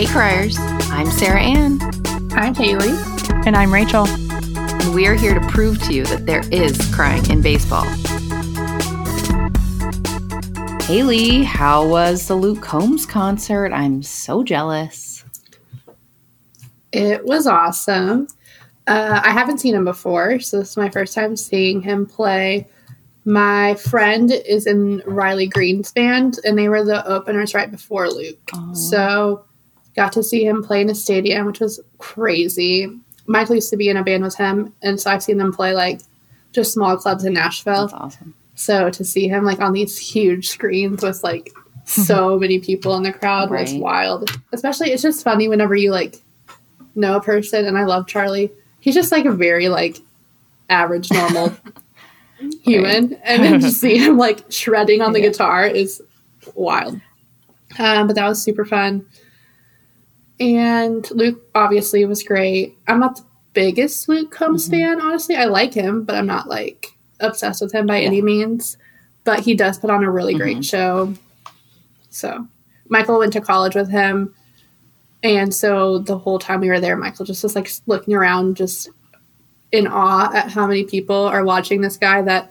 Hey Criers, I'm Sarah Anne, I'm Haley. And I'm Rachael. and we are here to prove to you that there is crying in baseball. Haley, how was the Luke Combs concert? I'm so jealous. It was awesome. Uh, I haven't seen him before, so this is my first time seeing him play. My friend is in Riley Green's band, and they were the openers right before Luke. Oh. So got to see him play in a stadium, which was crazy. Michael used to be in a band with him, and so I've seen them play like just small clubs in Nashville. That's awesome. So to see him like on these huge screens with like so many people in the crowd was wild. Especially it's just funny whenever you like know a person and I love Charlie. He's just like a very like average normal human and then just see him like shredding on the Yeah. guitar is wild. Um, but that was super fun. And Luke obviously was great. I'm not the biggest Luke Combs Mhm. fan, honestly. I like him, but I'm not like obsessed with him by Yeah. any means. But he does put on a really great Mhm. show. So Michael went to college with him. And so the whole time we were there, Michael just was like looking around, just in awe at how many people are watching this guy that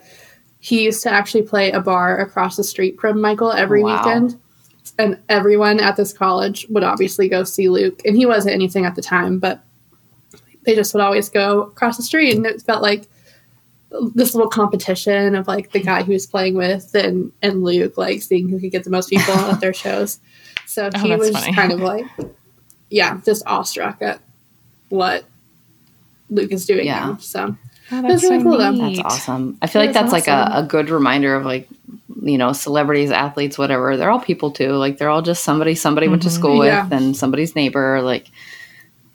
he used to actually play a bar across the street from Michael every Wow. weekend. And everyone at this college would obviously go see Luke. And he wasn't anything at the time, but they just would always go across the street. And it felt like this little competition of like the guy he was playing with and, and Luke, like seeing who could get the most people at their shows. So Oh, he was funny. kind of like, yeah, just awestruck at what Luke is doing Yeah. now. So Oh, That's really cool, though. That's awesome. I feel like That's that's like a, a good reminder of like, you know, celebrities, athletes, whatever. They're all people too. Like they're all just somebody somebody went to Mhm. school Yeah. with and somebody's neighbor. Like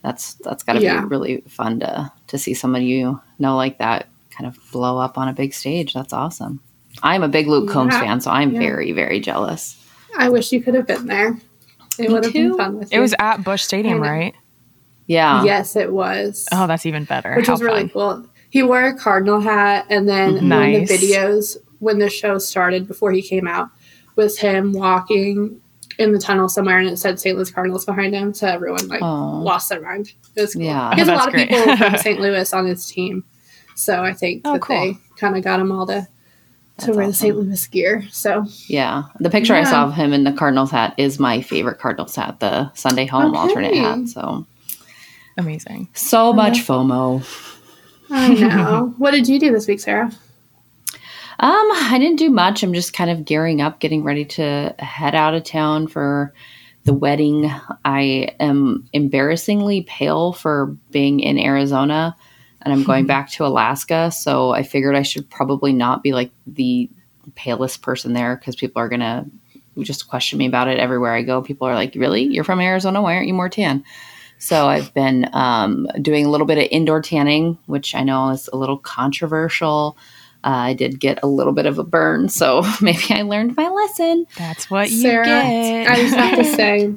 that's that's gotta Yeah. be really fun to to see someone you know like that kind of blow up on a big stage. That's awesome. I'm a big Luke Combs Yeah. fan, so I'm Yeah. very, very jealous. I wish you could have been there. It would have been fun with It was at Busch Stadium, right? Yeah. yes, it was. Oh, that's even better. which How was really cool. He wore a cardinal hat, and then one of the videos when the show started before he came out was him walking in the tunnel somewhere, and it said St. Louis Cardinals behind him, so everyone like Aw. lost their mind. It was cool. Yeah. he has a That's lot of people from St. Louis on his team, so I think Oh, that cool. they kind of got him all to to That's wear the. St. Louis gear. So Yeah. The picture I saw of him in the Cardinals hat is my favorite Cardinals hat, the Sunday home Okay. alternate hat. So Amazing. so much FOMO. I know. what did you do this week, Sarah? Um, I didn't do much. I'm just kind of gearing up, getting ready to head out of town for the wedding. I am embarrassingly pale for being in Arizona and I'm going back to Alaska. So I figured I should probably not be like the palest person there because people are going to just question me about it everywhere I go. People are like, Really? You're from Arizona? Why aren't you more tan? So I've been um, doing a little bit of indoor tanning, which I know is a little controversial. Uh, I did get a little bit of a burn, so maybe I learned my lesson. That's what you Sarah, get. I just have to say,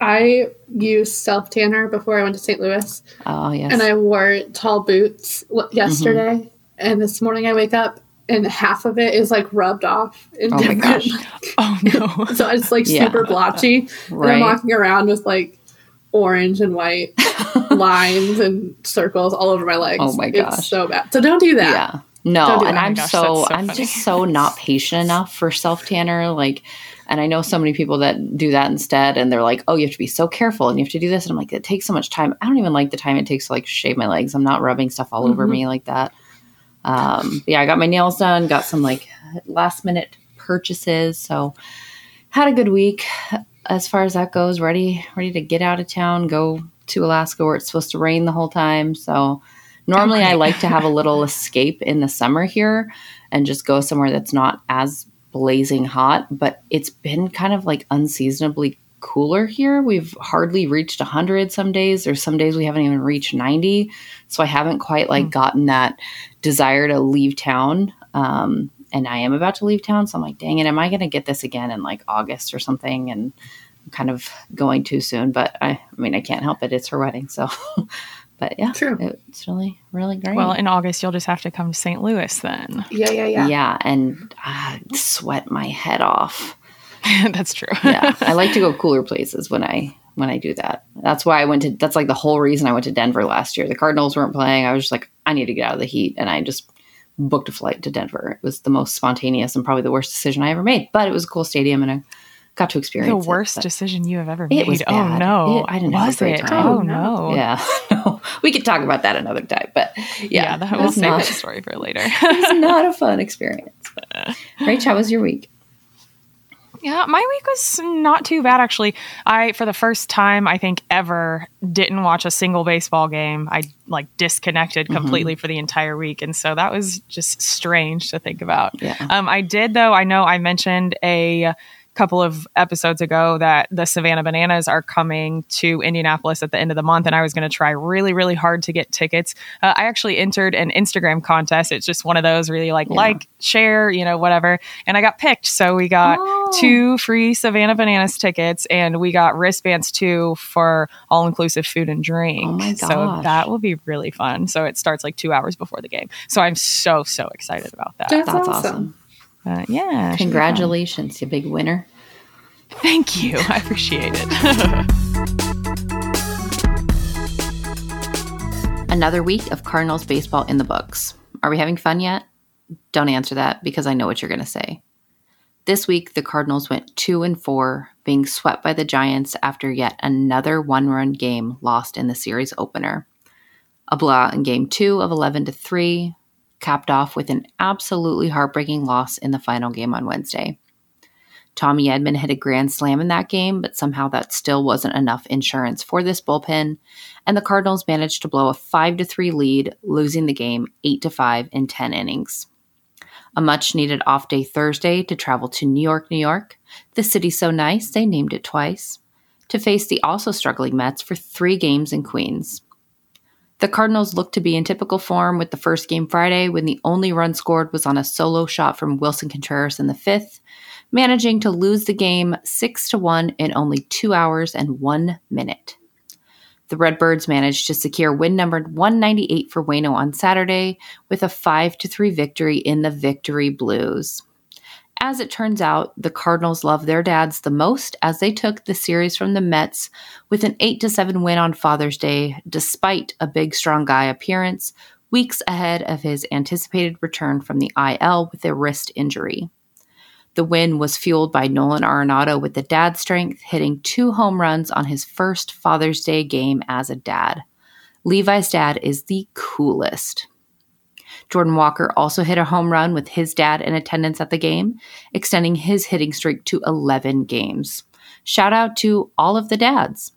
I used self tanner before I went to St. Louis. Oh yes, and I wore tall boots yesterday, and this morning I wake up and half of it is like rubbed off. In Oh my gosh. oh no. so it's like Yeah. super blotchy, and I'm walking around with like orange and white lines and circles all over my legs. Oh my It's gosh. so bad. So don't do that. Yeah. No, Don't and. Oh I'm gosh, so, so I'm just so not patient enough for self tanner. Like, and I know so many people that do that instead, and they're like, "Oh, you have to be so careful, and you have to do this." And I'm like, "It takes so much time. I don't even like the time it takes to like shave my legs. I'm not rubbing stuff all over Mhm. me like that." Um, yeah, I got my nails done. Got some like last minute purchases, so had a good week as far as that goes. Ready, ready to get out of town, go to Alaska where it's supposed to rain the whole time. So normally I like to have a little escape in the summer here and just go somewhere that's not as blazing hot, but it's been kind of like unseasonably cooler here. We've hardly reached 100 some days. or some days we haven't even reached 90. So I haven't quite like Hmm. gotten that desire to leave town. Um, and I am about to leave town. So I'm like, dang it, am I going to get this again in like August or something? And I'm kind of going too soon, but I, I mean, I can't help it. It's her wedding. So, but yeah, True. it's really, really great. Well, in August, you'll just have to come to St. Louis then. Yeah, yeah, yeah. yeah. and uh, sweat my head off. That's true. Yeah, I like to go cooler places when I when I do that. That's why I went to. That's like the whole reason I went to Denver last year. The Cardinals weren't playing. I was just like, I need to get out of the heat, and I just booked a flight to Denver. It was the most spontaneous and probably the worst decision I ever made, but it was a cool stadium and I got to experience The worst it. decision you have ever made. It was Oh bad. no. It- I didn't have a Was great it? time. Oh Oh, no. Yeah, no, we could talk about that another time, but yeah, Yeah, that it we'll was not, that story for later. it was not a fun experience. Rach, how was your week? Yeah, my week was not too bad actually. I for the first time I think ever didn't watch a single baseball game. I like disconnected Mm-hmm. completely for the entire week and so that was just strange to think about. Yeah. Um I did though, I know I mentioned a couple of episodes ago that the Savannah Bananas are coming to Indianapolis at the end of the month, and I was going to try really, really hard to get tickets. Uh, I actually entered an Instagram contest. It's just one of those where you like, Yeah. like, share, you know, whatever. And I got picked. So we got Oh. two free Savannah Bananas tickets, and we got wristbands too for all inclusive food and drink. Oh my So that will be really fun. So it starts like two hours before the game. So I'm so, so excited about that. That's That's awesome. awesome. Uh, yeah. it should be fun. Congratulations, you big winner. Thank you. I appreciate it. Another week of Cardinals baseball in the books. Are we having fun yet? Don't answer that because I know what you're going to say. This week, the Cardinals went 2 and 4, being swept by the Giants after yet another one-run game lost in the series opener. A blowout in game 2 of 11 to 3, capped off with an absolutely heartbreaking loss in the final game on Wednesday. Tommy Edman hit a grand slam in that game, but somehow that still wasn't enough insurance for this bullpen, and the Cardinals managed to blow a 5 to 3 lead, losing the game 8 to 5 in 10 innings. A much needed off day Thursday to travel to New York, New York. The city so nice, they named it twice. To face the also struggling Mets for three games in Queens. The Cardinals looked to be in typical form with the first game Friday when the only run scored was on a solo shot from Willson Contreras in the fifth, managing to lose the game 6 to 1 in only 2 hours and 1 minute. The Redbirds managed to secure win number 198 for Waino on Saturday with a 5 to 3 victory in the Victory Blues. As it turns out, the Cardinals love their dads the most as they took the series from the Mets with an 8 to 7 win on Father's Day despite a big strong guy appearance weeks ahead of his anticipated return from the IL with a wrist injury. The win was fueled by Nolan Arenado with the dad strength, hitting two home runs on his first Father's Day game as a dad. Levi's dad is the coolest. Jordan Walker also hit a home run with his dad in attendance at the game, extending his hitting streak to 11 games. Shout out to all of the dads.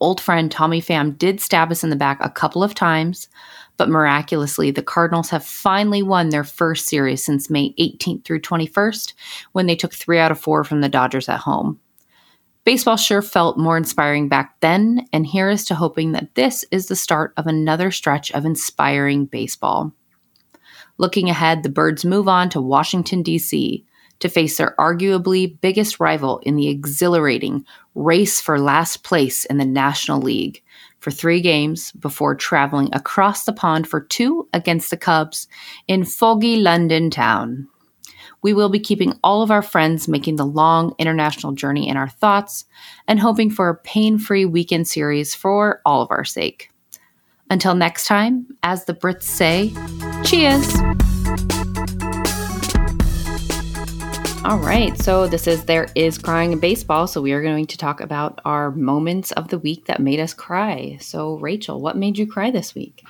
Old friend Tommy Pham did stab us in the back a couple of times, but miraculously, the Cardinals have finally won their first series since May 18th through 21st, when they took three out of four from the Dodgers at home. Baseball sure felt more inspiring back then, and here is to hoping that this is the start of another stretch of inspiring baseball. Looking ahead, the Birds move on to Washington, D.C. to face their arguably biggest rival in the exhilarating race for last place in the National League for three games before traveling across the pond for two against the Cubs in foggy London town. We will be keeping all of our friends making the long international journey in our thoughts and hoping for a pain free weekend series for all of our sake. Until next time, as the Brits say, cheers! All right, so this is There Is Crying in Baseball. So we are going to talk about our moments of the week that made us cry. So, Rachael, what made you cry this week?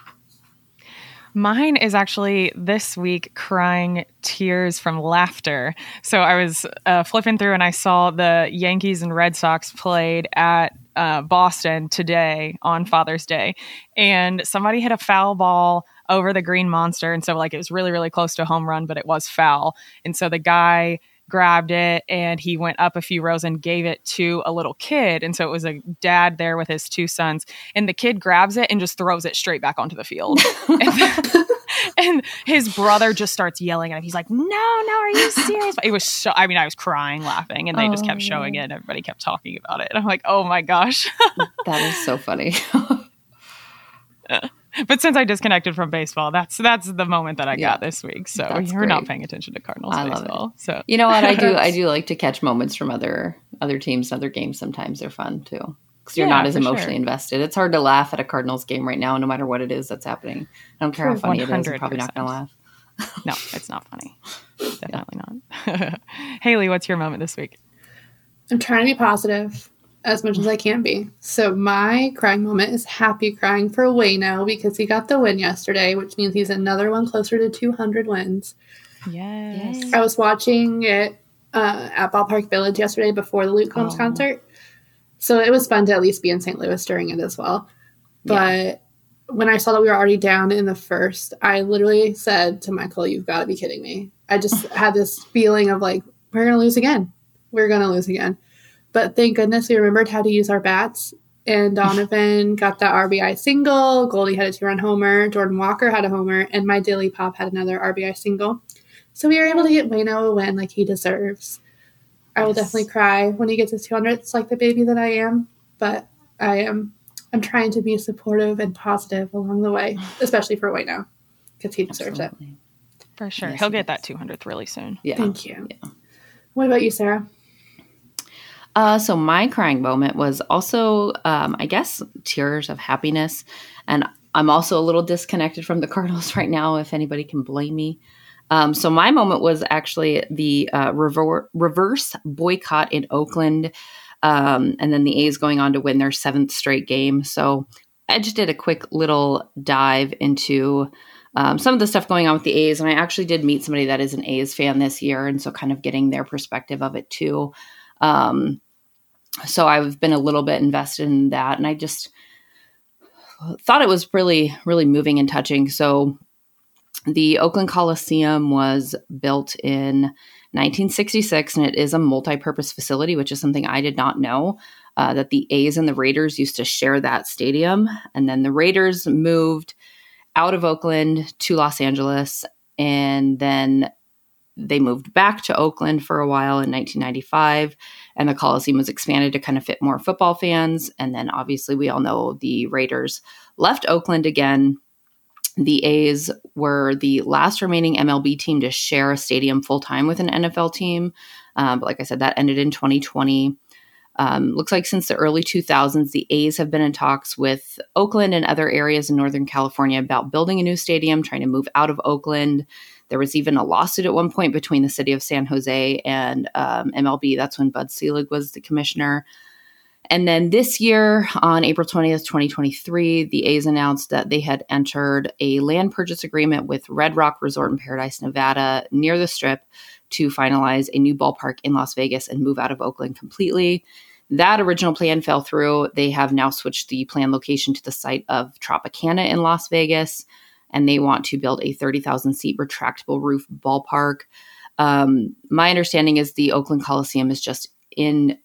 Mine is actually this week crying tears from laughter. So I was uh, flipping through and I saw the Yankees and Red Sox played at uh, Boston today on Father's Day, and somebody hit a foul ball over the green monster, and so like it was really really close to a home run, but it was foul, and so the guy grabbed it and he went up a few rows and gave it to a little kid. And so it was a dad there with his two sons. And the kid grabs it and just throws it straight back onto the field. and, and his brother just starts yelling at him. He's like, No, no, are you serious? It was so, I mean, I was crying laughing and they just kept oh. showing it and everybody kept talking about it. And I'm like, Oh my gosh. That is so funny. But since I disconnected from baseball, that's that's the moment that I Yeah. got this week. So That's you're not paying attention to Cardinals I love it. baseball. So You know what? I do. I do like to catch moments from other other teams, other games. Sometimes they're fun too because you're Yeah, not as emotionally sure. invested. It's hard to laugh at a Cardinals game right now, no matter what it is that's happening. I don't care how True, funny it is. I'm probably not going to laugh. No, it's not funny. Definitely not. Haley, what's your moment this week? I'm trying to be positive as much as I can be. So my crying moment is happy crying for Waino because he got the win yesterday, which means he's another one closer to 200 wins. Yes. Yay. I was watching it uh, at Ballpark Village yesterday before the Luke Combs Oh. concert. So it was fun to at least be in St. Louis during it as well. But when I saw that we were already down in the first, I literally said to Michael, You've got to be kidding me. I just had this feeling of like, we're going to lose again. We're going to lose again. But thank goodness we remembered how to use our bats. And Donovan got that RBI single. Goldie had a two run homer. Jordan Walker had a homer. And my Dilly Pop had another RBI single. So we were able to get Waino a win like he deserves. I will Yes. definitely cry when he gets his 200th, like the baby that I am. But I am I'm trying to be supportive and positive along the way, especially for Waino because he deserves it. For sure. Yes, He'll it get that 200th really soon. Yeah. Thank you. Yeah. What about you, Sarah? Uh, so my crying moment was also, um, I guess, tears of happiness, and I'm also a little disconnected from the Cardinals right now. If anybody can blame me. Um, so my moment was actually the uh, rever- reverse boycott in Oakland, um, and then the A's going on to win their seventh straight game. So I just did a quick little dive into um, some of the stuff going on with the A's, and I actually did meet somebody that is an A's fan this year, and so kind of getting their perspective of it too. Um, so I've been a little bit invested in that, and I just thought it was really, really moving and touching. So the Oakland Coliseum was built in 1966, and it is a multi-purpose facility, which is something I did not know. Uh, that the A's and the Raiders used to share that stadium, and then the Raiders moved out of Oakland to Los Angeles, and then they moved back to Oakland for a while in 1995, and the Coliseum was expanded to kind of fit more football fans. And then obviously, we all know the Raiders left Oakland again. The A's were the last remaining MLB team to share a stadium full time with an NFL team. Um, but like I said, that ended in 2020. Um, looks like since the early 2000s, the A's have been in talks with Oakland and other areas in Northern California about building a new stadium, trying to move out of Oakland. There was even a lawsuit at one point between the city of San Jose and um, MLB. That's when Bud Selig was the commissioner. And then this year, on April 20th, 2023, the A's announced that they had entered a land purchase agreement with Red Rock Resort in Paradise, Nevada, near the strip, to finalize a new ballpark in Las Vegas and move out of Oakland completely. That original plan fell through. They have now switched the plan location to the site of Tropicana in Las Vegas, and they want to build a 30,000 seat retractable roof ballpark. Um, my understanding is the Oakland Coliseum is just in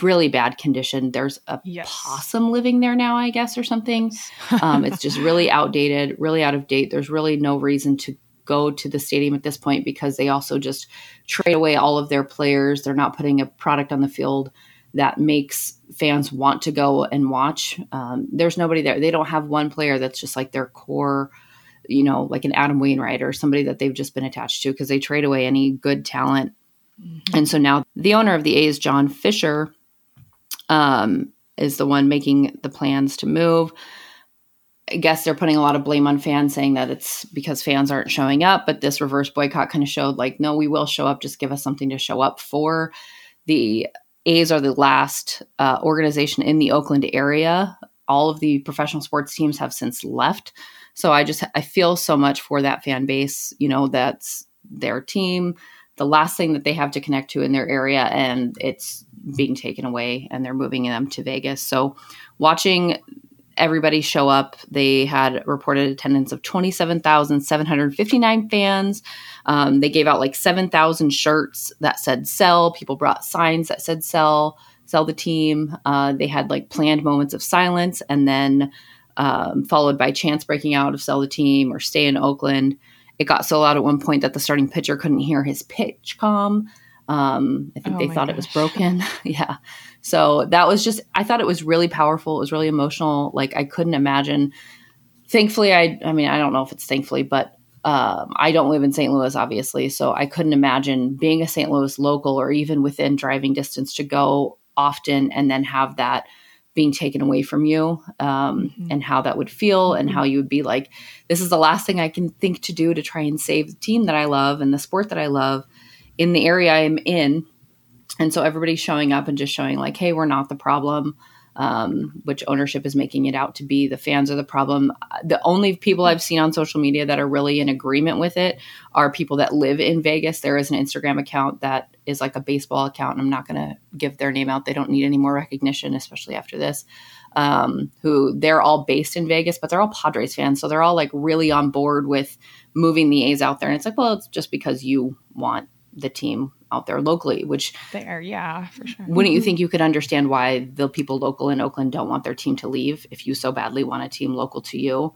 really bad condition. There's a Yes. possum living there now, I guess, or something. Um, it's just really outdated, really out of date. There's really no reason to go to the stadium at this point because they also just trade away all of their players. They're not putting a product on the field that makes fans want to go and watch. Um, there's nobody there. They don't have one player that's just like their core, you know, like an Adam Wainwright or somebody that they've just been attached to because they trade away any good talent. And so now the owner of the A's, John Fisher, um, is the one making the plans to move. I guess they're putting a lot of blame on fans, saying that it's because fans aren't showing up. But this reverse boycott kind of showed, like, no, we will show up. Just give us something to show up for. The A's are the last uh, organization in the Oakland area. All of the professional sports teams have since left. So I just I feel so much for that fan base. You know, that's their team, the last thing that they have to connect to in their area, and it's being taken away, and they're moving them to Vegas. So watching everybody show up. They had reported attendance of 27,759 fans. Um, they gave out like 7,000 shirts that said sell. People brought signs that said sell, sell the team. Uh, they had like planned moments of silence and then um, followed by chants breaking out of sell the team or stay in Oakland. It got so loud at one point that the starting pitcher couldn't hear his PitchCom. Um, I think Oh they thought it was broken. yeah. So that was just, I thought it was really powerful. It was really emotional. Like I couldn't imagine. Thankfully, I, I mean, I don't know if it's thankfully, but um, I don't live in St. Louis, obviously, so I couldn't imagine being a St. Louis local or even within driving distance to go often and then have that being taken away from you um, mm-hmm. and how that would feel and how you would be like, this is the last thing I can think to do to try and save the team that I love and the sport that I love in the area I'm in. And so everybody's showing up and just showing like, hey, we're not the problem um, which ownership is making it out to be. The fans are the problem. The only people I've seen on social media that are really in agreement with it are people that live in Vegas. There is an Instagram account that is like a baseball account, and I'm not going to give their name out. They don't need any more recognition, especially after this. Um, who they're all based in Vegas, but they're all Padres fans, so they're all like really on board with moving the A's out there. And it's like, well, it's just because you want the team out there locally, which there, yeah, for sure. Wouldn't you mm-hmm. think you could understand why the people local in Oakland don't want their team to leave if you so badly want a team local to you?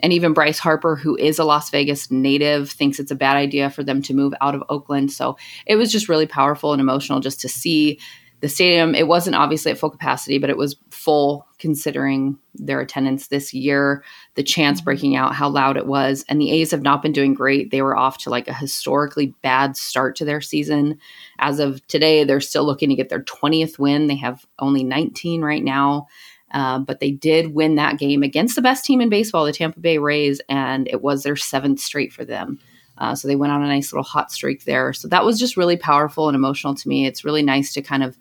And even Bryce Harper, who is a Las Vegas native, thinks it's a bad idea for them to move out of Oakland. So it was just really powerful and emotional just to see the stadium. It wasn't obviously at full capacity, but it was full considering their attendance this year, the chance mm-hmm. breaking out, how loud it was. And the A's have not been doing great. They were off to like a historically bad start to their season. As of today, they're still looking to get their 20th win. They have only 19 right now. Uh, but they did win that game against the best team in baseball, the Tampa Bay Rays, and it was their seventh straight for them. Uh, so they went on a nice little hot streak there. So that was just really powerful and emotional to me. It's really nice to kind of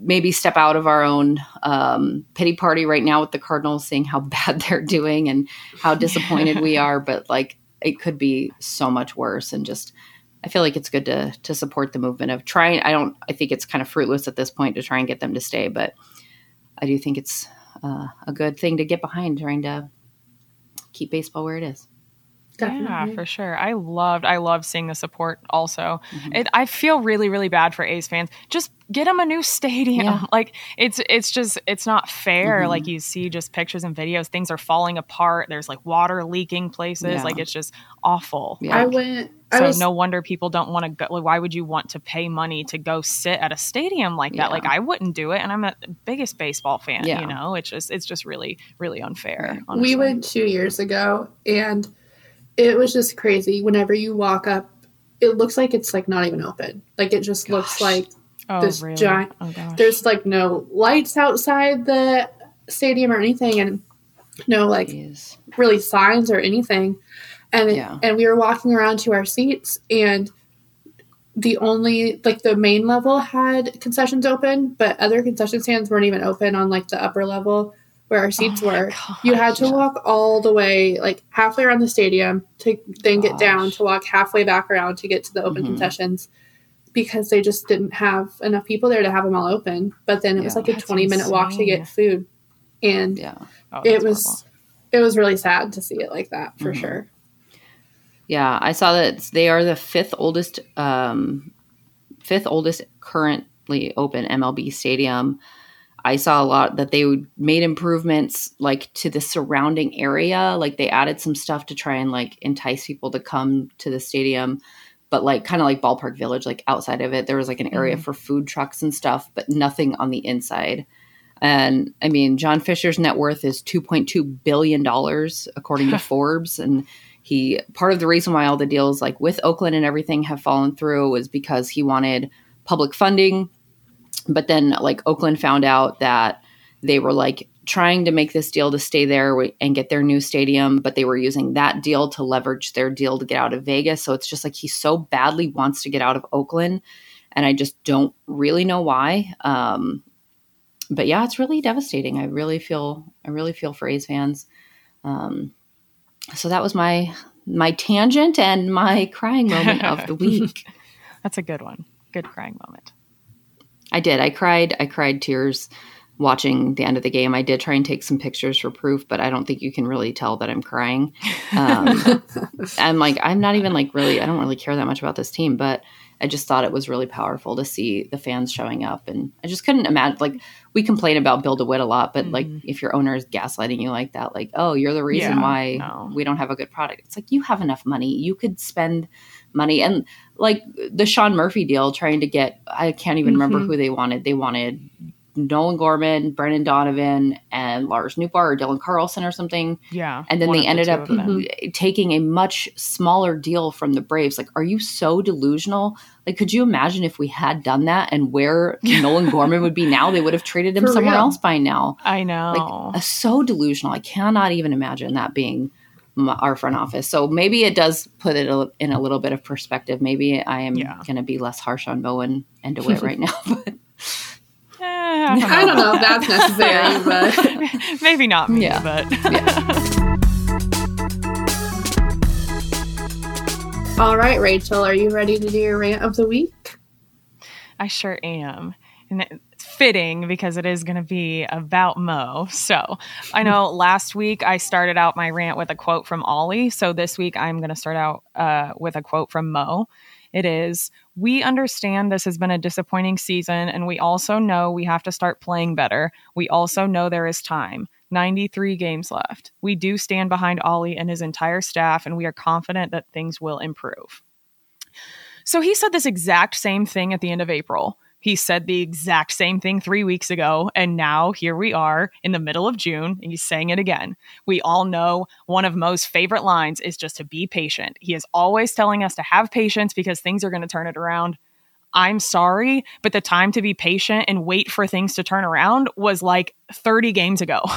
maybe step out of our own um, pity party right now with the Cardinals, seeing how bad they're doing and how disappointed we are. But like, it could be so much worse. And just, I feel like it's good to to support the movement of trying. I don't. I think it's kind of fruitless at this point to try and get them to stay, but I do think it's uh, a good thing to get behind, trying to keep baseball where it is. Definitely. Yeah, for sure. I loved I loved seeing the support also. Mm-hmm. It, I feel really really bad for A's fans. Just get them a new stadium. Yeah. Like it's it's just it's not fair. Mm-hmm. Like you see just pictures and videos things are falling apart. There's like water leaking places. Yeah. Like it's just awful. Yeah. I went so was, no wonder people don't want to go. Like, why would you want to pay money to go sit at a stadium like that? Yeah. Like I wouldn't do it, and I'm a biggest baseball fan. Yeah. You know, it's just it's just really really unfair. Honestly. We went two years ago, and it was just crazy. Whenever you walk up, it looks like it's like not even open. Like it just Gosh. looks like oh, this really? giant. Oh, there's like no lights outside the stadium or anything, and no like Jeez. really signs or anything. And yeah. and we were walking around to our seats, and the only like the main level had concessions open, but other concession stands weren't even open on like the upper level where our seats oh were. Gosh, you had to walk all the way, like halfway around the stadium, to then gosh. get down to walk halfway back around to get to the open mm-hmm. concessions because they just didn't have enough people there to have them all open. But then it yeah, was like a 20 minute walk to get food. And yeah. Oh, it was horrible. it was really sad to see it like that for mm-hmm. sure. Yeah, I saw that they are the fifth oldest um, fifth oldest currently open MLB stadium. I saw a lot that they made improvements like to the surrounding area. Like they added some stuff to try and like entice people to come to the stadium. But like kind of like Ballpark Village, like outside of it, there was like an area mm-hmm. for food trucks and stuff, but nothing on the inside. And I mean, John Fisher's net worth is $2.2 billion, according to Forbes. And he, part of the reason why all the deals like with Oakland and everything have fallen through was because he wanted public funding but then like Oakland found out that they were like trying to make this deal to stay there and get their new stadium, but they were using that deal to leverage their deal to get out of Vegas. So it's just like he so badly wants to get out of Oakland, and I just don't really know why. Um, but yeah, it's really devastating. I really feel I really feel for A's fans. Um, so that was my my tangent and my crying moment of the week. That's a good one. Good crying moment. I did. I cried. I cried tears watching the end of the game. I did try and take some pictures for proof, but I don't think you can really tell that I'm crying. Um, I'm like, I'm not even like really, I don't really care that much about this team, but I just thought it was really powerful to see the fans showing up. And I just couldn't imagine, like, we complain about Bill DeWitt a lot, but mm-hmm. like, if your owner is gaslighting you like that, like, oh, you're the reason yeah, why no. we don't have a good product. It's like, you have enough money. You could spend money. And like the Sean Murphy deal, trying to get, I can't even mm-hmm. remember who they wanted. They wanted Nolan Gorman, Brendan Donovan, and Lars Nootbaar or Dylan Carlson or something. Yeah. And then they of the ended up taking a much smaller deal from the Braves. Like, are you so delusional? Like, could you imagine if we had done that and where Nolan Gorman would be now? They would have traded him For somewhere real. else by now. I know. Like, uh, so delusional. I cannot even imagine that being m- our front office. So maybe it does put it a, in a little bit of perspective. Maybe I am Yeah. going to be less harsh on Bowen and DeWitt right now. But I don't know. I don't know if that's necessary, but Maybe not me, Yeah. but all right, Rachael, are you ready to do your rant of the week? I sure am. And it's fitting because it is going to be about Mo. So I know last week I started out my rant with a quote from Ollie. So this week I'm going to start out uh, with a quote from Mo. It is We understand this has been a disappointing season, and we also know we have to start playing better. We also know there is time. 93 games left. We do stand behind Ollie and his entire staff, and we are confident that things will improve. So he said this exact same thing at the end of April. He said the exact same thing three weeks ago, and now here we are in the middle of June, and he's saying it again. We all know one of Mo's favorite lines is just to be patient. He is always telling us to have patience because things are going to turn it around. I'm sorry, but the time to be patient and wait for things to turn around was like 30 games ago.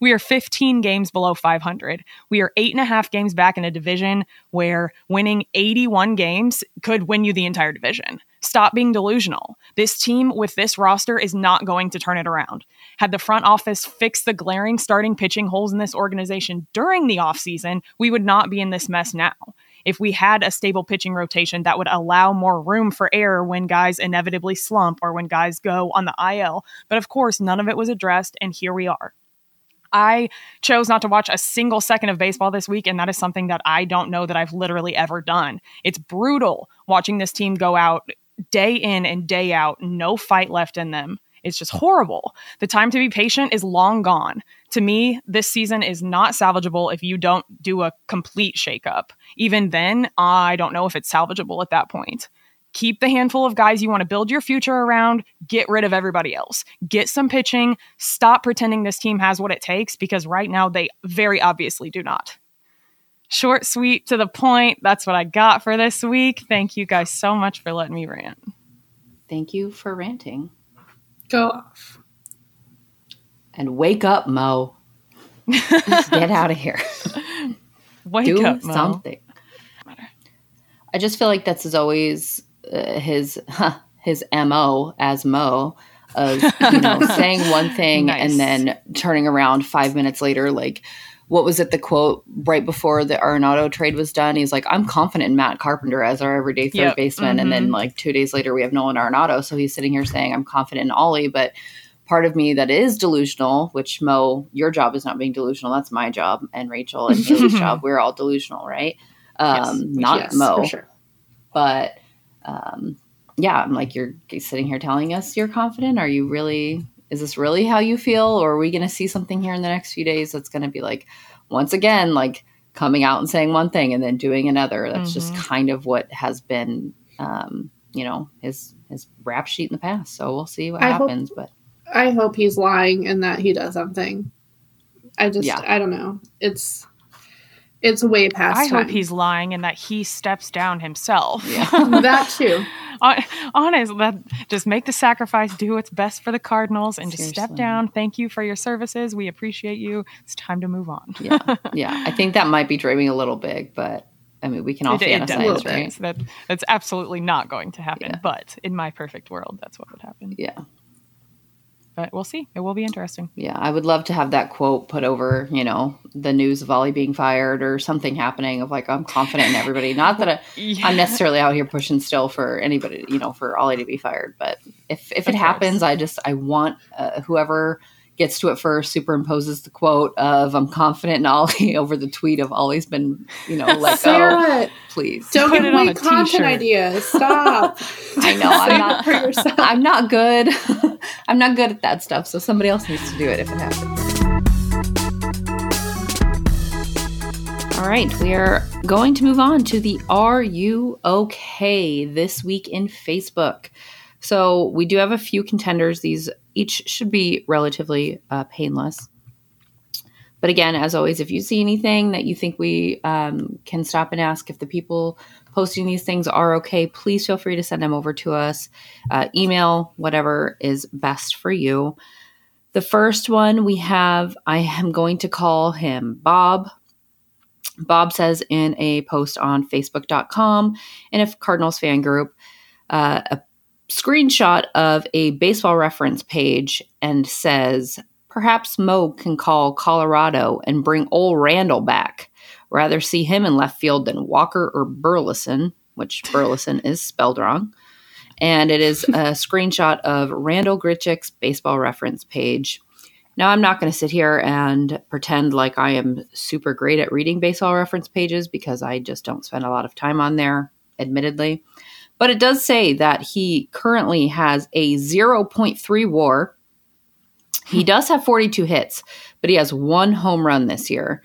We are 15 games below 500. We are eight and a half games back in a division where winning 81 games could win you the entire division. Stop being delusional. This team with this roster is not going to turn it around. Had the front office fixed the glaring starting pitching holes in this organization during the offseason, we would not be in this mess now if we had a stable pitching rotation that would allow more room for error when guys inevitably slump or when guys go on the IL. But of course, none of it was addressed, and here we are. I chose not to watch a single second of baseball this week, and that is something that I don't know that I've literally ever done. It's brutal watching this team go out day in and day out, no fight left in them. It's just horrible. The time to be patient is long gone. To me, this season is not salvageable if you don't do a complete shakeup. Even then, I don't know if it's salvageable at that point. Keep the handful of guys you want to build your future around, get rid of everybody else. Get some pitching, stop pretending this team has what it takes because right now they very obviously do not. Short, sweet, to the point. That's what I got for this week. Thank you guys so much for letting me rant. thank you for ranting. Go off. And wake up, Mo. Get out of here. Wake do up, Mo. something. I just feel like that's always uh, his his mo as Mo of you know saying one thing Nice. and then turning around five minutes later like what was it the quote right before the Arenado trade was done he's like I'm confident in Matt Carpenter as our everyday third Yep. baseman and then Mhm. like two days later we have Nolan Arenado so he's sitting here saying I'm confident in Ollie but part of me that is delusional which Mo your job is not being delusional that's my job and Rachael and Haley's job we're all delusional right um Yes, not yes, Mo for sure. but um, yeah, I'm like, you're sitting here telling us you're confident. Are you really? Is this really how you feel, or are we going to see something here in the next few days that's going to be like, once again, like coming out and saying one thing and then doing another? That's just Mhm. kind of what has been, um, you know, his his rap sheet in the past. So we'll see what I hope- happens. but I hope he's lying and that he does something. I just, Yeah. I don't know. It's, it's way past. I hope he's lying and that he steps down himself. Yeah. that too. Hon- Honest, that just make the sacrifice, do what's best for the Cardinals, and just step down. Thank you for your services. We appreciate you. It's time to move on. yeah, yeah, I think that might be dreaming a little big, but I mean, we can all It, it fantasize, definitely right? That that's absolutely not going to happen. Yeah. But in my perfect world, that's what would happen. Yeah. But we'll see. It will be interesting. Yeah, I would love to have that quote put over, you know, the news of Ollie being fired or something happening of like, I'm confident in everybody. Not that I, Yeah. I'm necessarily out here pushing still for anybody, you know, for Ollie to be fired. But if, if Of it course. happens, I just, I want uh, whoever gets to it first superimposes the quote of I'm confident in Ollie over the tweet of Ollie's been, you know, let go. Sarah, Please. don't Put give it on me a content t-shirt. ideas. Stop. I know, I'm not- it. I'm not good. I'm not good at that stuff. So somebody else needs to do it if it happens. All right, we are going to move on to the Are You Okay this week in Facebook. So we do have a few contenders. These each should be relatively uh, painless. But again, as always, if you see anything that you think we um, can stop and ask if the people posting these things are okay, please feel free to send them over to us. Uh, email, whatever is best for you. The first one we have, I am going to call him Bob. Bob says in a post on Facebook.com and a Cardinals fan group, uh, a screenshot of a baseball reference page and says, Perhaps Mo can call Colorado and bring old Randall back. Rather see him in left field than Walker or Burleson, which Burleson is spelled wrong. And it is a screenshot of Randall Grichuk's baseball reference page. Now, I'm not going to sit here and pretend like I am super great at reading baseball reference pages because I just don't spend a lot of time on there, admittedly. But it does say that he currently has a 0.3 war he does have 42 hits, but he has one home run this year.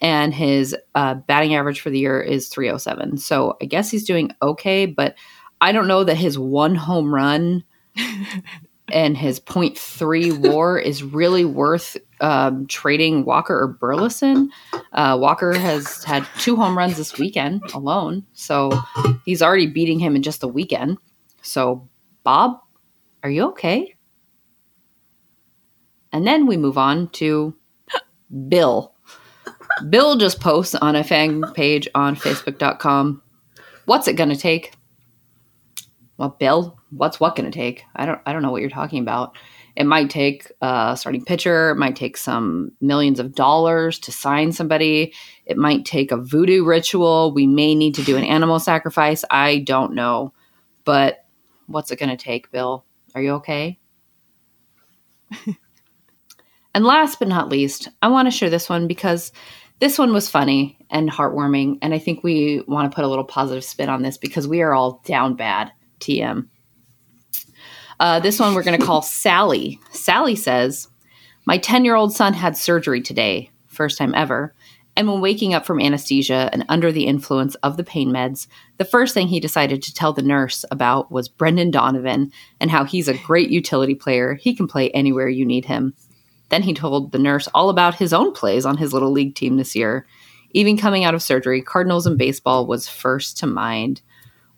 And his uh, batting average for the year is 307. So I guess he's doing okay, but I don't know that his one home run and his 0.3 war is really worth um, trading Walker or Burleson. Uh, Walker has had two home runs this weekend alone. So he's already beating him in just the weekend. So, Bob, are you okay? And then we move on to Bill. Bill just posts on a fan page on Facebook.com. What's it to take? Well, Bill, what's what to take? I don't I don't know what you're talking about. It might take a starting pitcher. It might take some millions of dollars to sign somebody. It might take a voodoo ritual. We may need to do an animal sacrifice. I don't know. But what's it going to take, Bill? Are you okay? And last but not least, I want to share this one because this one was funny and heartwarming. And I think we want to put a little positive spin on this because we are all down bad. TM. Uh, this one we're going to call Sally. Sally says, My 10 year old son had surgery today, first time ever. And when waking up from anesthesia and under the influence of the pain meds, the first thing he decided to tell the nurse about was Brendan Donovan and how he's a great utility player. He can play anywhere you need him. Then he told the nurse all about his own plays on his little league team this year. Even coming out of surgery, Cardinals and baseball was first to mind.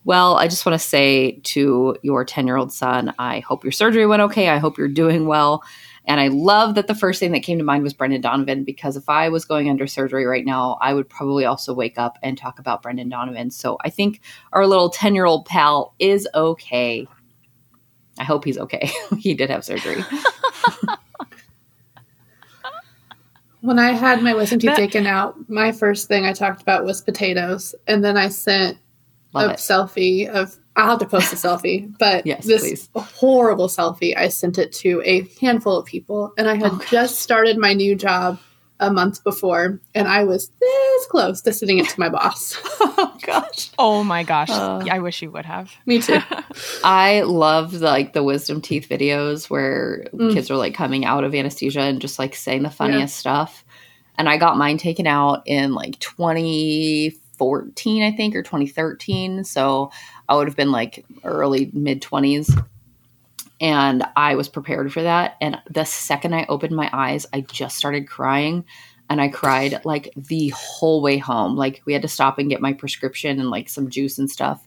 Well, I just want to say to your 10 year old son, I hope your surgery went okay. I hope you're doing well. And I love that the first thing that came to mind was Brendan Donovan because if I was going under surgery right now, I would probably also wake up and talk about Brendan Donovan. So I think our little 10 year old pal is okay. I hope he's okay. he did have surgery. When I had my wisdom teeth taken out, my first thing I talked about was potatoes, and then I sent Love a it. selfie of. I'll have to post a selfie, but yes, this please. horrible selfie. I sent it to a handful of people, and I had oh, just started my new job a month before, and I was this close to sending it to my boss. oh gosh! Oh my gosh! Uh, I wish you would have. Me too. I love the, like the wisdom teeth videos where mm. kids are like coming out of anesthesia and just like saying the funniest yeah. stuff. And I got mine taken out in like 2014, I think, or 2013. So I would have been like early mid 20s and I was prepared for that. And the second I opened my eyes, I just started crying. And I cried like the whole way home. Like we had to stop and get my prescription and like some juice and stuff.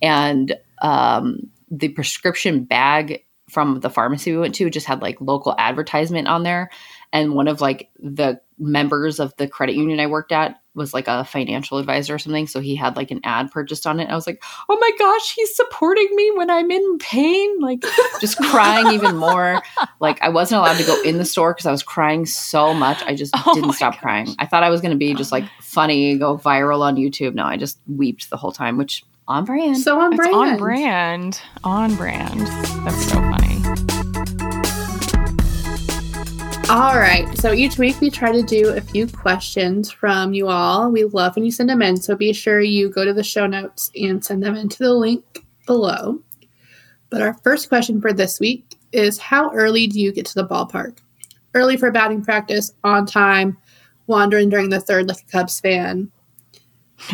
And um, the prescription bag from the pharmacy we went to just had like local advertisement on there. And one of like the members of the credit union I worked at was like a financial advisor or something. So he had like an ad purchased on it. I was like, oh my gosh, he's supporting me when I'm in pain. Like just crying even more. Like I wasn't allowed to go in the store because I was crying so much. I just oh didn't stop gosh. crying. I thought I was going to be just like funny, go viral on YouTube. No, I just weeped the whole time, which on brand. So on brand. on brand. On brand. That's so funny. All right. So each week we try to do a few questions from you all. We love when you send them in. So be sure you go to the show notes and send them into the link below. But our first question for this week is How early do you get to the ballpark? Early for batting practice, on time, wandering during the third like a Cubs fan.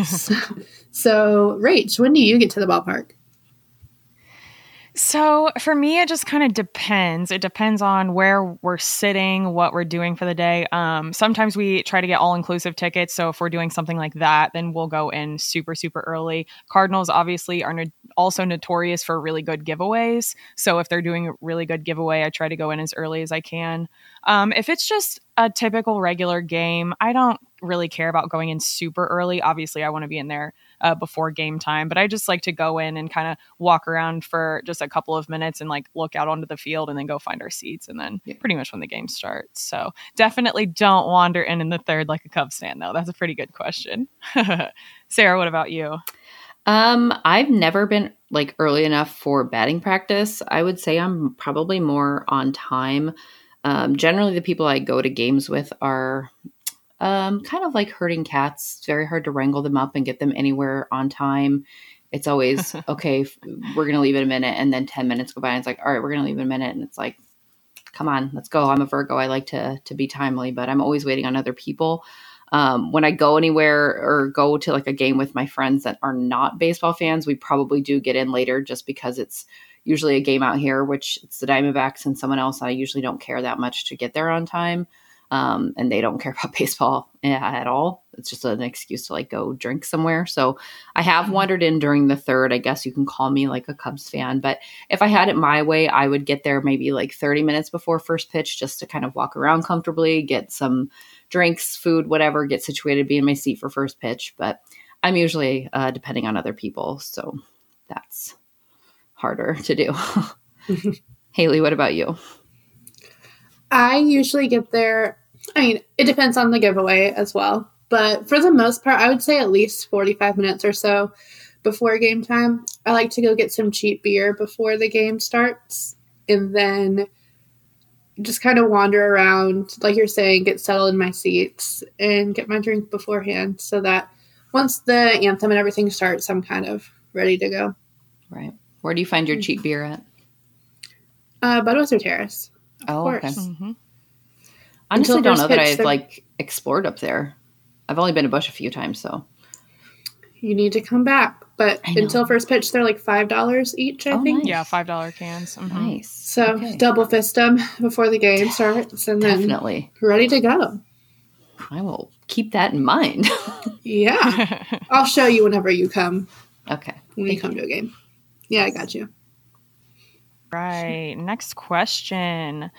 so, so, Rach, when do you get to the ballpark? So for me, it just kind of depends. It depends on where we're sitting, what we're doing for the day. Um, sometimes we try to get all inclusive tickets. So if we're doing something like that, then we'll go in super, super early. Cardinals obviously are no- also notorious for really good giveaways. So if they're doing a really good giveaway, I try to go in as early as I can. Um, if it's just a typical regular game, I don't really care about going in super early. Obviously, I want to be in there uh, before game time. But I just like to go in and kind of walk around for just a couple of minutes and like look out onto the field and then go find our seats and then yeah. pretty much when the game starts. So definitely don't wander in in the third like a Cubs fan though. That's a pretty good question. Sarah, what about you? Um, I've never been like early enough for batting practice. I would say I'm probably more on time. Um, generally, the people I go to games with are um, kind of like herding cats. It's very hard to wrangle them up and get them anywhere on time. It's always okay. We're gonna leave in a minute, and then ten minutes go by, and it's like, all right, we're gonna leave in a minute, and it's like, come on, let's go. I'm a Virgo. I like to to be timely, but I'm always waiting on other people. Um, when I go anywhere or go to like a game with my friends that are not baseball fans, we probably do get in later just because it's usually a game out here, which it's the Diamondbacks and someone else. I usually don't care that much to get there on time um, and they don't care about baseball at all. It's just an excuse to like go drink somewhere. So I have mm-hmm. wandered in during the third. I guess you can call me like a Cubs fan, but if I had it my way, I would get there maybe like 30 minutes before first pitch just to kind of walk around comfortably, get some drinks, food, whatever, get situated, be in my seat for first pitch. But I'm usually uh, depending on other people. So that's harder to do. Haley, what about you? I usually get there. I mean, it depends on the giveaway as well, but for the most part, I would say at least 45 minutes or so before game time. I like to go get some cheap beer before the game starts and then just kind of wander around, like you're saying, get settled in my seats and get my drink beforehand so that once the anthem and everything starts, I'm kind of ready to go. Right. Where do you find your cheap beer at? Uh, Budweiser Terrace. Oh, okay. Mm-hmm. Honestly, don't know that I've like explored up there. I've only been to Busch a few times, so you need to come back. But until first pitch, they're like five dollars each. I oh, think. Nice. Yeah, five dollar cans. Mm-hmm. Nice. So okay. double fist them before the game starts, and definitely ready to go. I will keep that in mind. yeah, I'll show you whenever you come. Okay. When Thank you come you. to a game. Yeah, I got you. Right. Next question.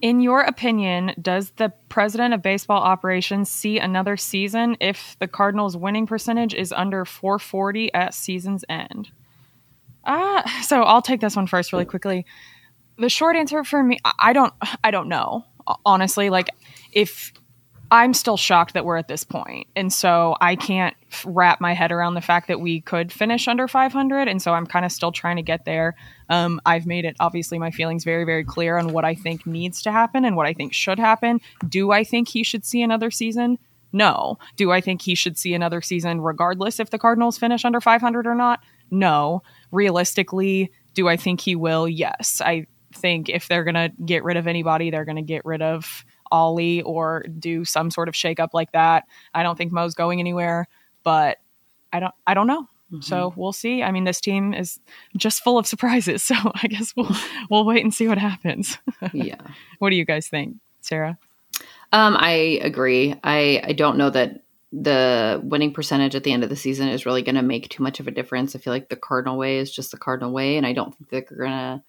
In your opinion, does the president of baseball operations see another season if the Cardinals' winning percentage is under 440 at season's end? Uh, so I'll take this one first really quickly. The short answer for me, I don't I don't know. Honestly, like if I'm still shocked that we're at this point. And so I can't wrap my head around the fact that we could finish under 500. And so I'm kind of still trying to get there. Um, I've made it obviously my feelings very, very clear on what I think needs to happen and what I think should happen. Do I think he should see another season? No. Do I think he should see another season regardless if the Cardinals finish under 500 or not? No. Realistically, do I think he will? Yes. I think if they're going to get rid of anybody, they're going to get rid of Ollie or do some sort of shakeup like that. I don't think Mo's going anywhere, but I don't I don't know. Mm-hmm. So we'll see. I mean, this team is just full of surprises. So I guess we'll we'll wait and see what happens. yeah. What do you guys think, Sarah? Um, I agree. I I don't know that the winning percentage at the end of the season is really going to make too much of a difference. I feel like the Cardinal way is just the Cardinal way, and I don't think they're going to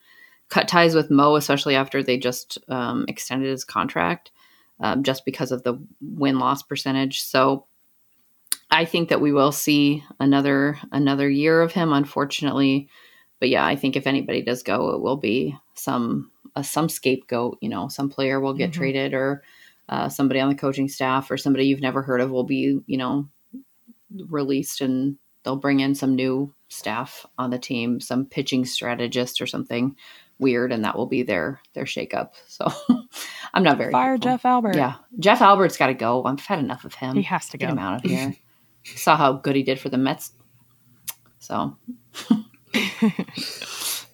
cut ties with Mo, especially after they just um, extended his contract, um, just because of the win loss percentage. So I think that we will see another another year of him, unfortunately. But yeah, I think if anybody does go, it will be some uh, some scapegoat. You know, some player will get mm-hmm. traded, or uh, somebody on the coaching staff, or somebody you've never heard of will be you know released, and they'll bring in some new staff on the team, some pitching strategist or something weird, and that will be their their shakeup. So I'm not very fire Jeff Albert. Yeah, Jeff Albert's got to go. I've had enough of him. He has to get go. him out of here. Saw how good he did for the Mets. So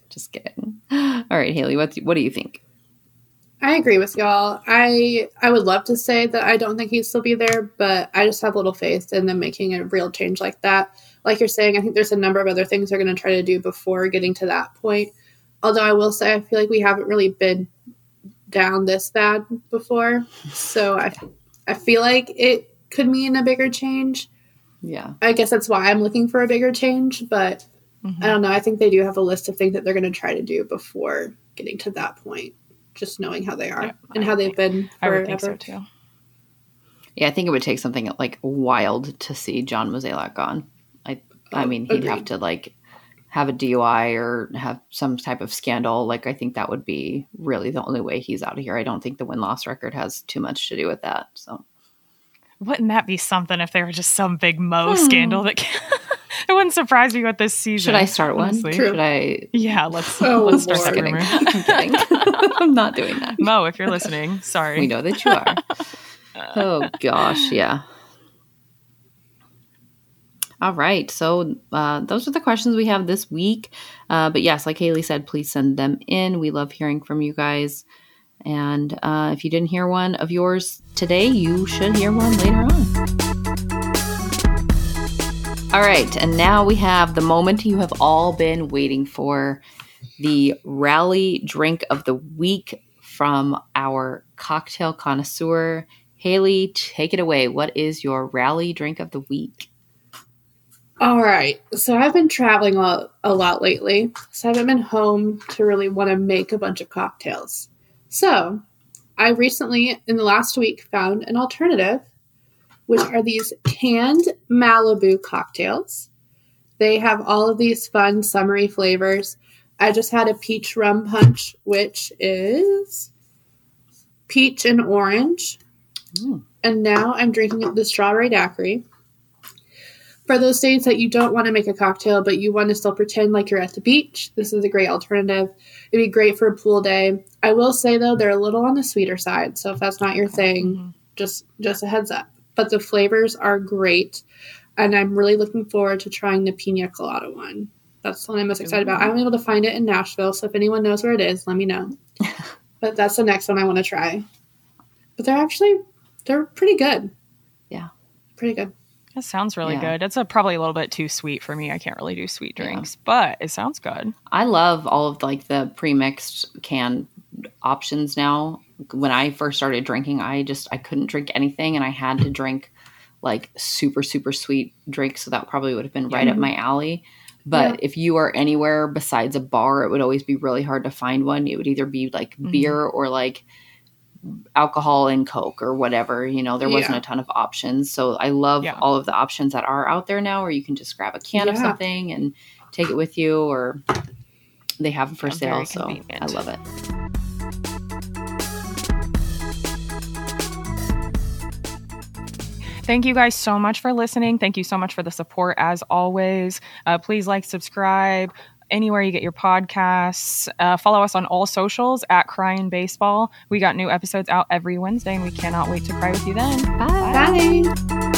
just kidding. All right, Haley, what what do you think? I agree with y'all. I I would love to say that I don't think he'd still be there, but I just have little faith in them making a real change like that. Like you're saying, I think there's a number of other things they're going to try to do before getting to that point. Although I will say, I feel like we haven't really been down this bad before, so I I feel like it could mean a bigger change. Yeah. I guess that's why I'm looking for a bigger change, but Mhm. I don't know. I think they do have a list of things that they're going to try to do before getting to that point. Just knowing how they are Yeah, and I how they've been I forever. would think so too. Yeah, I think it would take something like wild to see John Mozeliak gone. I I Oh, mean, he'd have to like have a DUI or have some type of scandal. Like I think that would be really the only way he's out of here. I don't think the win loss record has too much to do with that. So Wouldn't that be something if there were just some big Mo Hmm. scandal that it wouldn't surprise me with this season. should I start one? honestly. True. Should I? Yeah, let's Oh, let's start that rumor. I'm kidding. I'm not doing that. Mo, if you're listening, sorry. We know that you are. oh gosh, yeah. All right, so uh, those are the questions we have this week. Uh, but yes, like Haley said, please send them in. We love hearing from you guys. And uh, if you didn't hear one of yours today, you should hear one later on. All right, and now we have the moment you have all been waiting for the rally drink of the week from our cocktail connoisseur. Haley, take it away. What is your rally drink of the week? All right. So I've been traveling a, a lot lately. So I haven't been home to really want to make a bunch of cocktails. So I recently, in the last week, found an alternative, which are these canned Malibu cocktails. They have all of these fun summery flavors. I just had a peach rum punch, which is peach and orange. Mm. And now I'm drinking the strawberry daiquiri for those days that you don't want to make a cocktail but you want to still pretend like you're at the beach this is a great alternative. It'd be great for a pool day. I will say though they're a little on the sweeter side so if that's not your thing Mhm. just just a heads up. But the flavors are great and i'm really looking forward to trying the pina colada one. That's the one i'm most excited about. i'm able to find it in nashville so if anyone knows where it is let me know. But that's the next one i want to try. But they're actually they're pretty good. Yeah. pretty good That sounds really Yeah. good. It's a, probably a little bit too sweet for me. I can't really do sweet Yeah. drinks, but it sounds good. I love all of like the pre-mixed canned options now. When I first started drinking, I just I couldn't drink anything and I had to drink like super super sweet drinks, so that probably would have been right Yeah. up my alley. But if you are anywhere besides a bar, it would always be really hard to find one. It would either be like Mhm. beer or like alcohol and coke or whatever you know there wasn't Yeah. a ton of options so i love Yeah. all of the options that are out there now where you can just grab a can of something and take it with you or they have them for Yeah, sale so i love it Thank you guys so much for listening. Thank you so much for the support as always. Uh, please like, subscribe anywhere you get your podcasts. Uh, follow us on all socials at Crying Baseball. We got new episodes out every Wednesday, and we cannot wait to cry with you then. bye bye